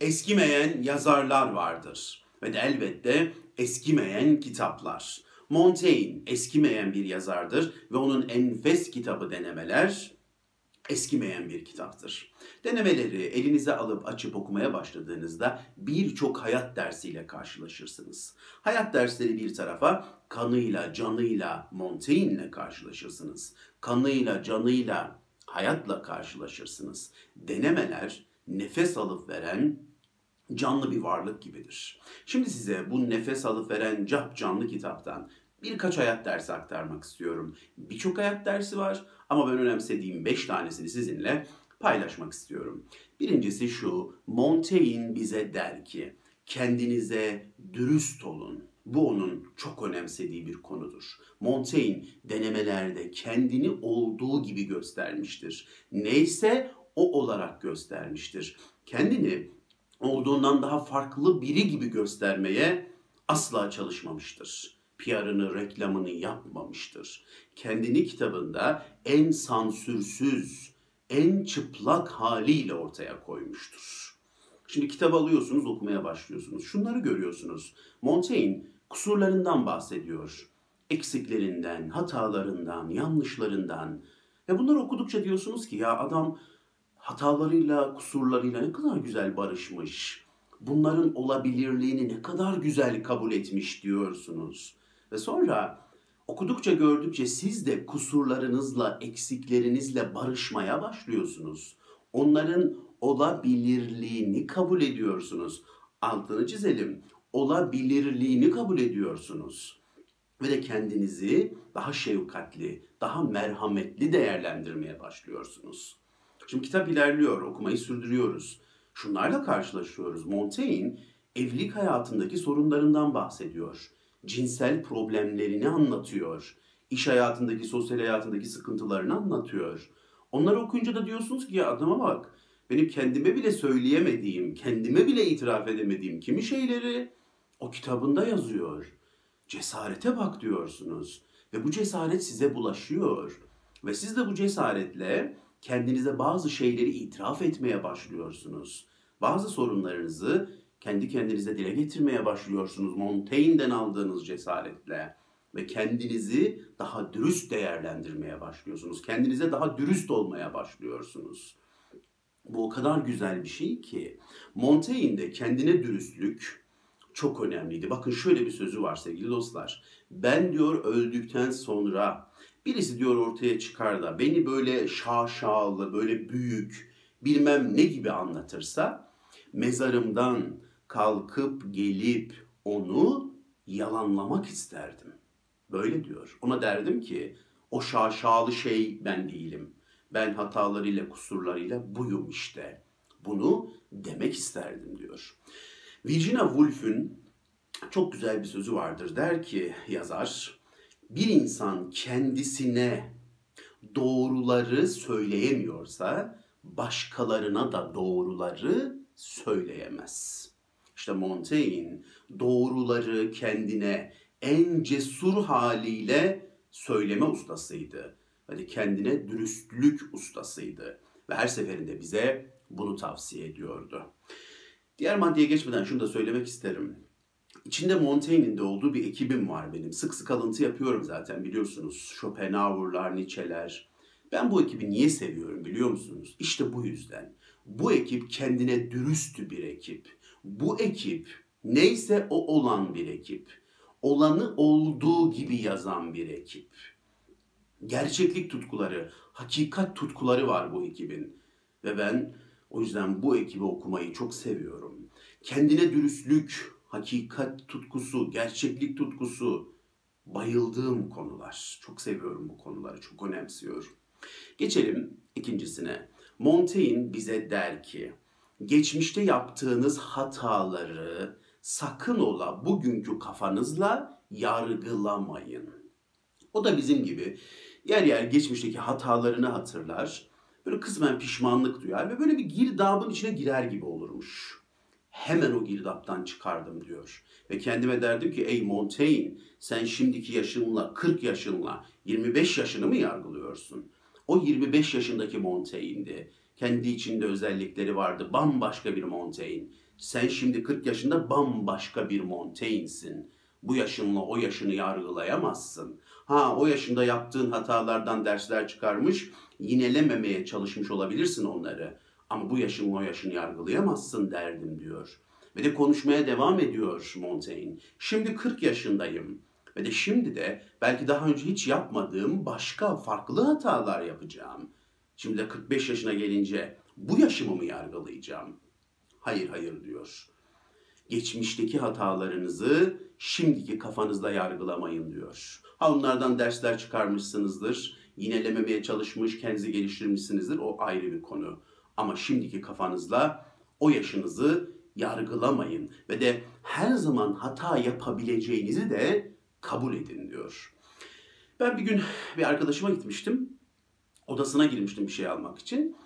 Eskimeyen yazarlar vardır ve de elbette eskimeyen kitaplar. Montaigne eskimeyen bir yazardır ve onun enfes kitabı denemeler eskimeyen bir kitaptır. Denemeleri elinize alıp açıp okumaya başladığınızda birçok hayat dersiyle karşılaşırsınız. Hayat dersleri bir tarafa kanıyla, canıyla, Montaigne'le karşılaşırsınız. Kanıyla, canıyla, hayatla karşılaşırsınız. Denemeler nefes alıp veren canlı bir varlık gibidir. Şimdi size bu nefes alıp veren cap canlı kitaptan birkaç hayat dersi aktarmak istiyorum. Birçok hayat dersi var ama ben önemsediğim 5 tanesini sizinle paylaşmak istiyorum. Birincisi şu, Montaigne bize der ki, kendinize dürüst olun. Bu onun çok önemsediği bir konudur. Montaigne denemelerde kendini olduğu gibi göstermiştir. Neyse o olarak göstermiştir. Kendini olduğundan daha farklı biri gibi göstermeye asla çalışmamıştır. PR'ını, reklamını yapmamıştır. Kendini kitabında en sansürsüz, en çıplak haliyle ortaya koymuştur. Şimdi kitap alıyorsunuz, okumaya başlıyorsunuz. Şunları görüyorsunuz. Montaigne kusurlarından bahsediyor. Eksiklerinden, hatalarından, yanlışlarından. Ve bunları okudukça diyorsunuz ki ya adam hatalarıyla, kusurlarıyla ne kadar güzel barışmış. Bunların olabilirliğini ne kadar güzel kabul etmiş diyorsunuz. Ve sonra okudukça gördükçe siz de kusurlarınızla, eksiklerinizle barışmaya başlıyorsunuz. Onların olabilirliğini kabul ediyorsunuz. Altını çizelim. Olabilirliğini kabul ediyorsunuz. Ve de kendinizi daha şefkatli, daha merhametli değerlendirmeye başlıyorsunuz. Şimdi kitap ilerliyor, okumayı sürdürüyoruz. Şunlarla karşılaşıyoruz. Montaigne evlilik hayatındaki sorunlarından bahsediyor. Cinsel problemlerini anlatıyor. İş hayatındaki, sosyal hayatındaki sıkıntılarını anlatıyor. Onları okuyunca da diyorsunuz ki ya adama bak. Benim kendime bile söyleyemediğim, kendime bile itiraf edemediğim kimi şeyleri o kitabında yazıyor. Cesarete bak diyorsunuz. Ve bu cesaret size bulaşıyor. Ve siz de bu cesaretle kendinize bazı şeyleri itiraf etmeye başlıyorsunuz. Bazı sorunlarınızı kendi kendinize dile getirmeye başlıyorsunuz Montaigne'den aldığınız cesaretle ve kendinizi daha dürüst değerlendirmeye başlıyorsunuz. Kendinize daha dürüst olmaya başlıyorsunuz. Bu o kadar güzel bir şey ki Montaigne'de kendine dürüstlük çok önemliydi. Bakın şöyle bir sözü var sevgili dostlar. Ben diyor öldükten sonra birisi diyor ortaya çıkar da beni böyle şaşalı, böyle büyük, bilmem ne gibi anlatırsa mezarımdan kalkıp gelip onu yalanlamak isterdim. Böyle diyor. Ona derdim ki o şaşalı şey ben değilim. Ben hatalarıyla, kusurlarıyla buyum işte. Bunu demek isterdim diyor. Virginia Woolf'ün çok güzel bir sözü vardır. Der ki yazar, bir insan kendisine doğruları söyleyemiyorsa başkalarına da doğruları söyleyemez. İşte Montaigne doğruları kendine en cesur haliyle söyleme ustasıydı. Hani kendine dürüstlük ustasıydı. Ve her seferinde bize bunu tavsiye ediyordu. Diğer maddeye geçmeden şunu da söylemek isterim. İçinde Montaigne'in de olduğu bir ekibim var benim. Sık sık alıntı yapıyorum zaten biliyorsunuz. Schopenhauer'lar, Nietzsche'ler. Ben bu ekibi niye seviyorum biliyor musunuz? İşte bu yüzden. Bu ekip kendine dürüst bir ekip. Bu ekip neyse o olan bir ekip. Olanı olduğu gibi yazan bir ekip. Gerçeklik tutkuları, hakikat tutkuları var bu ekibin. Ve ben o yüzden bu ekibi okumayı çok seviyorum. Kendine dürüstlük, hakikat tutkusu, gerçeklik tutkusu bayıldığım konular. Çok seviyorum bu konuları, çok önemsiyorum. Geçelim ikincisine. Montaigne bize der ki, geçmişte yaptığınız hataları sakın ola bugünkü kafanızla yargılamayın. O da bizim gibi yer yer geçmişteki hatalarını hatırlar, böyle kısmen pişmanlık duyar ve böyle bir girdabın içine girer gibi olurmuş. Hemen o girdaptan çıkardım diyor. Ve kendime derdim ki ey Montaigne sen şimdiki yaşınla 40 yaşınla 25 yaşını mı yargılıyorsun? O 25 yaşındaki Montaigne'di. Kendi içinde özellikleri vardı. Bambaşka bir Montaigne. Sen şimdi 40 yaşında bambaşka bir Montaigne'sin. Bu yaşınla o yaşını yargılayamazsın. Ha o yaşında yaptığın hatalardan dersler çıkarmış, yinelememeye çalışmış olabilirsin onları. Ama bu yaşınla o yaşını yargılayamazsın derdim diyor. Ve de konuşmaya devam ediyor Montaigne. Şimdi 40 yaşındayım. Ve de şimdi de belki daha önce hiç yapmadığım başka farklı hatalar yapacağım. Şimdi de 45 yaşına gelince bu yaşımı mı yargılayacağım? Hayır hayır diyor. Geçmişteki hatalarınızı şimdiki kafanızda yargılamayın diyor. Ha onlardan dersler çıkarmışsınızdır, yinelememeye çalışmış, kendinizi geliştirmişsinizdir. O ayrı bir konu. Ama şimdiki kafanızla o yaşınızı yargılamayın ve de her zaman hata yapabileceğinizi de kabul edin diyor. Ben bir gün bir arkadaşıma gitmiştim. Odasına girmiştim bir şey almak için.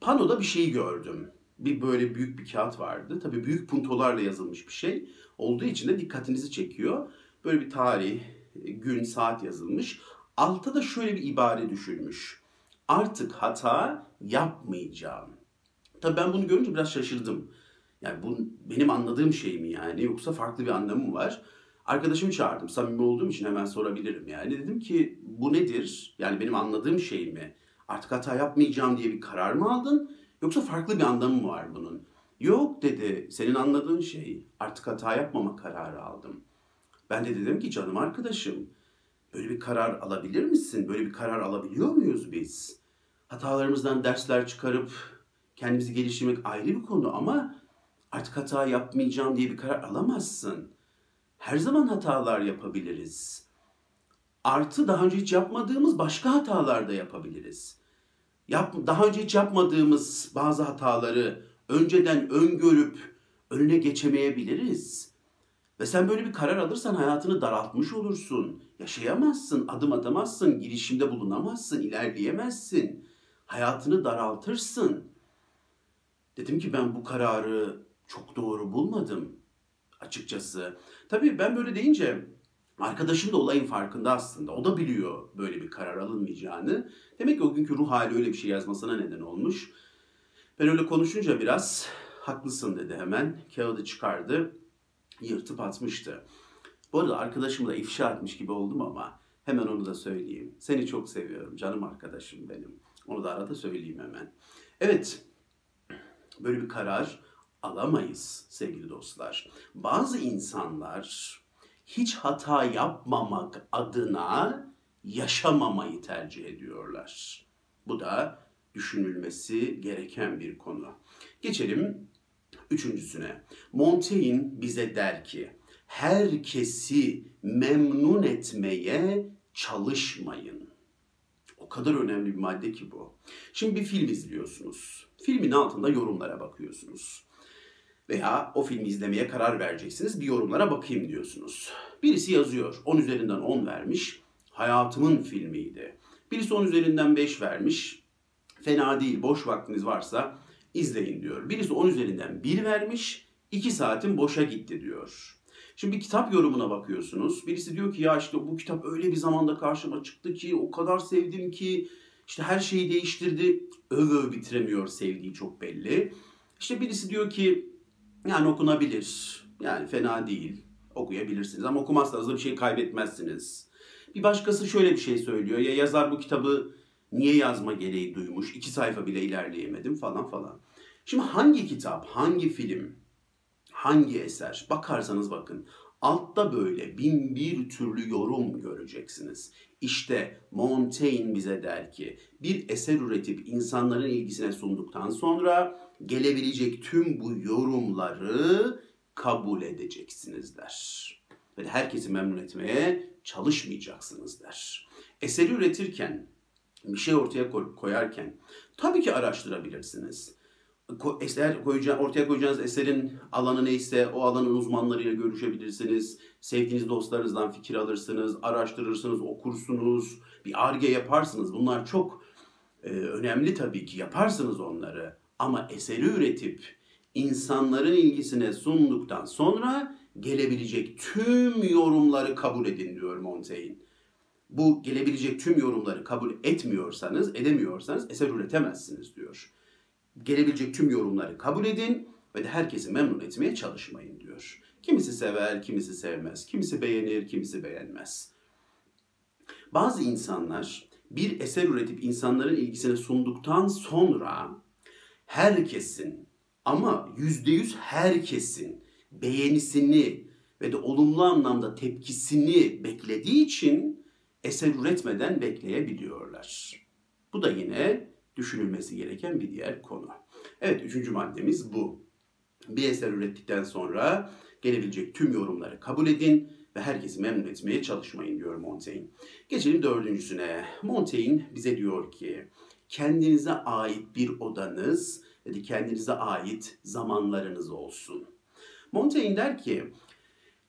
Panoda bir şey gördüm. Bir böyle büyük bir kağıt vardı. Tabii büyük puntolarla yazılmış bir şey. Olduğu için de dikkatinizi çekiyor. Böyle bir tarih, gün, saat yazılmış. Altta da şöyle bir ibare düşülmüş. Artık hata yapmayacağım. Tabii ben bunu görünce biraz şaşırdım. Yani bu benim anladığım şey mi yani yoksa farklı bir anlamı mı var? Arkadaşımı çağırdım. Samimi olduğum için hemen sorabilirim yani. Dedim ki bu nedir? Yani benim anladığım şey mi? Artık hata yapmayacağım diye bir karar mı aldın? Yoksa farklı bir anlamı mı var bunun? Yok dedi. Senin anladığın şey. Artık hata yapmama kararı aldım. Ben de dedim ki canım arkadaşım böyle bir karar alabilir misin? Böyle bir karar alabiliyor muyuz biz? Hatalarımızdan dersler çıkarıp kendimizi geliştirmek ayrı bir konu ama artık hata yapmayacağım diye bir karar alamazsın. Her zaman hatalar yapabiliriz. Artı daha önce hiç yapmadığımız başka hatalar da yapabiliriz. Yap, daha önce hiç yapmadığımız bazı hataları önceden öngörüp önüne geçemeyebiliriz. Ve sen böyle bir karar alırsan hayatını daraltmış olursun. Yaşayamazsın, adım atamazsın, girişimde bulunamazsın, ilerleyemezsin. Hayatını daraltırsın. Dedim ki ben bu kararı çok doğru bulmadım açıkçası. Tabii ben böyle deyince arkadaşım da olayın farkında aslında. O da biliyor böyle bir karar alınmayacağını. Demek ki o günkü ruh hali öyle bir şey yazmasına neden olmuş. Ben öyle konuşunca biraz haklısın dedi hemen. Kağıdı çıkardı. Yırtıp atmıştı. Bu arada arkadaşımı da ifşa etmiş gibi oldum ama hemen onu da söyleyeyim. Seni çok seviyorum canım arkadaşım benim. Onu da arada söyleyeyim hemen. Evet, böyle bir karar alamayız sevgili dostlar. Bazı insanlar hiç hata yapmamak adına yaşamamayı tercih ediyorlar. Bu da düşünülmesi gereken bir konu. Geçelim üçüncüsüne. Montaigne bize der ki, herkesi memnun etmeye çalışmayın. O kadar önemli bir madde ki bu. Şimdi bir film izliyorsunuz. Filmin altında yorumlara bakıyorsunuz. Veya o filmi izlemeye karar vereceksiniz. Bir yorumlara bakayım diyorsunuz. Birisi yazıyor. 10 üzerinden 10 vermiş. Hayatımın filmiydi. Birisi 10 üzerinden 5 vermiş. Fena değil. Boş vaktiniz varsa izleyin diyor. Birisi 10 üzerinden 1 vermiş. 2 saatin boşa gitti diyor. Şimdi bir kitap yorumuna bakıyorsunuz. Birisi diyor ki ya işte bu kitap öyle bir zamanda karşıma çıktı ki o kadar sevdim ki işte her şeyi değiştirdi. Öv öv bitiremiyor sevdiği çok belli. İşte birisi diyor ki yani okunabilir. Yani fena değil. Okuyabilirsiniz ama okumazsanız da bir şey kaybetmezsiniz. Bir başkası şöyle bir şey söylüyor. Ya yazar bu kitabı niye yazma gereği duymuş? İki sayfa bile ilerleyemedim falan falan. Şimdi hangi kitap, hangi film, hangi eser bakarsanız bakın altta böyle bin bir türlü yorum göreceksiniz. İşte Montaigne bize der ki bir eser üretip insanların ilgisine sunduktan sonra gelebilecek tüm bu yorumları kabul edeceksiniz der. Ve herkesi memnun etmeye çalışmayacaksınız der. Eseri üretirken, bir şey ortaya koyarken tabii ki araştırabilirsiniz eser koyacağınız, ortaya koyacağınız eserin alanı neyse o alanın uzmanlarıyla görüşebilirsiniz. Sevdiğiniz dostlarınızdan fikir alırsınız, araştırırsınız, okursunuz, bir arge yaparsınız. Bunlar çok e, önemli tabii ki yaparsınız onları. Ama eseri üretip insanların ilgisine sunduktan sonra gelebilecek tüm yorumları kabul edin diyor Montaigne. Bu gelebilecek tüm yorumları kabul etmiyorsanız, edemiyorsanız eser üretemezsiniz diyor. Gelebilecek tüm yorumları kabul edin ve de herkesi memnun etmeye çalışmayın diyor. Kimisi sever, kimisi sevmez, kimisi beğenir, kimisi beğenmez. Bazı insanlar bir eser üretip insanların ilgisine sunduktan sonra herkesin ama yüzde yüz herkesin beğenisini ve de olumlu anlamda tepkisini beklediği için eser üretmeden bekleyebiliyorlar. Bu da yine düşünülmesi gereken bir diğer konu. Evet üçüncü maddemiz bu. Bir eser ürettikten sonra gelebilecek tüm yorumları kabul edin ve herkesi memnun etmeye çalışmayın diyor Montaigne. Geçelim dördüncüsüne. Montaigne bize diyor ki kendinize ait bir odanız de kendinize ait zamanlarınız olsun. Montaigne der ki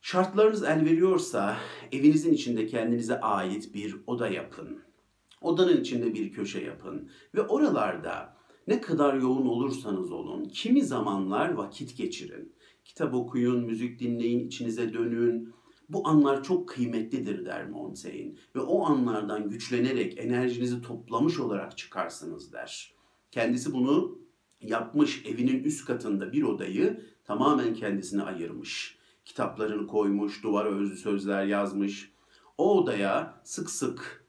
şartlarınız el veriyorsa evinizin içinde kendinize ait bir oda yapın. Odanın içinde bir köşe yapın ve oralarda ne kadar yoğun olursanız olun, kimi zamanlar vakit geçirin. Kitap okuyun, müzik dinleyin, içinize dönün. Bu anlar çok kıymetlidir der Montaigne ve o anlardan güçlenerek enerjinizi toplamış olarak çıkarsınız der. Kendisi bunu yapmış evinin üst katında bir odayı tamamen kendisine ayırmış. Kitaplarını koymuş, duvara özlü sözler yazmış. O odaya sık sık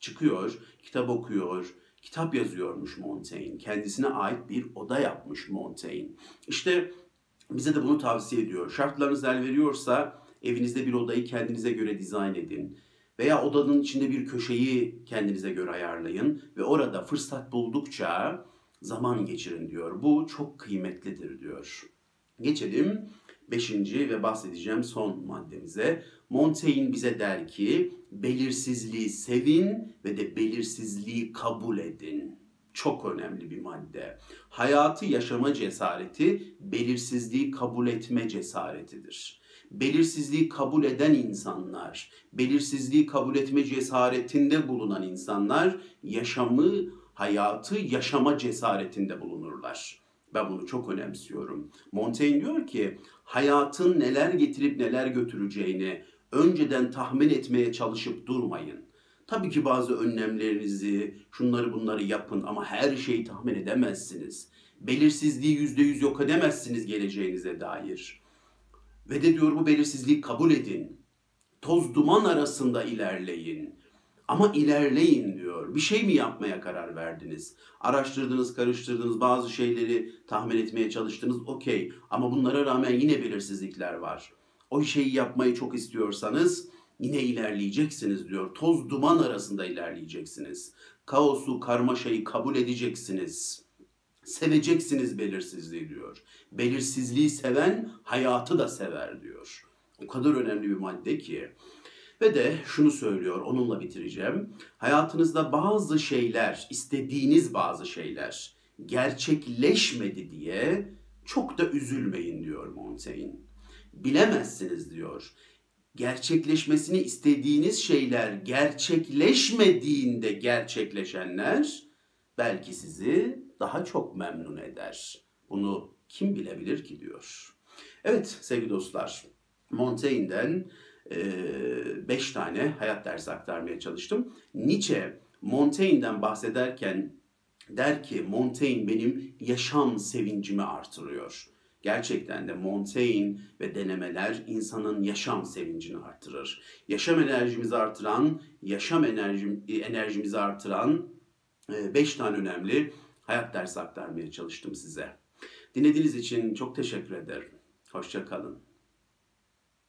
çıkıyor, kitap okuyor, kitap yazıyormuş Montaigne. Kendisine ait bir oda yapmış Montaigne. İşte bize de bunu tavsiye ediyor. Şartlarınız el veriyorsa evinizde bir odayı kendinize göre dizayn edin. Veya odanın içinde bir köşeyi kendinize göre ayarlayın ve orada fırsat buldukça zaman geçirin diyor. Bu çok kıymetlidir diyor. Geçelim beşinci ve bahsedeceğim son maddemize. Montaigne bize der ki belirsizliği sevin ve de belirsizliği kabul edin. Çok önemli bir madde. Hayatı yaşama cesareti belirsizliği kabul etme cesaretidir. Belirsizliği kabul eden insanlar, belirsizliği kabul etme cesaretinde bulunan insanlar yaşamı, hayatı yaşama cesaretinde bulunurlar. Ben bunu çok önemsiyorum. Montaigne diyor ki hayatın neler getirip neler götüreceğini önceden tahmin etmeye çalışıp durmayın. Tabii ki bazı önlemlerinizi, şunları bunları yapın ama her şeyi tahmin edemezsiniz. Belirsizliği yüzde yüz yok edemezsiniz geleceğinize dair. Ve de diyor bu belirsizliği kabul edin. Toz duman arasında ilerleyin. Ama ilerleyin diyor. Bir şey mi yapmaya karar verdiniz? Araştırdınız, karıştırdınız, bazı şeyleri tahmin etmeye çalıştınız. Okey. Ama bunlara rağmen yine belirsizlikler var. O şeyi yapmayı çok istiyorsanız yine ilerleyeceksiniz diyor. Toz duman arasında ilerleyeceksiniz. Kaosu, karmaşayı kabul edeceksiniz. Seveceksiniz belirsizliği diyor. Belirsizliği seven hayatı da sever diyor. O kadar önemli bir madde ki. Ve de şunu söylüyor, onunla bitireceğim. Hayatınızda bazı şeyler, istediğiniz bazı şeyler gerçekleşmedi diye çok da üzülmeyin diyor Montaigne. Bilemezsiniz diyor. Gerçekleşmesini istediğiniz şeyler gerçekleşmediğinde gerçekleşenler belki sizi daha çok memnun eder. Bunu kim bilebilir ki diyor. Evet sevgili dostlar, Montaigne'den e, beş tane hayat dersi aktarmaya çalıştım. Nietzsche Montaigne'den bahsederken der ki Montaigne benim yaşam sevincimi artırıyor. Gerçekten de Montaigne ve denemeler insanın yaşam sevincini artırır. Yaşam enerjimizi artıran, yaşam enerjim, enerjimizi artıran e, beş tane önemli hayat dersi aktarmaya çalıştım size. Dinlediğiniz için çok teşekkür ederim. Hoşçakalın.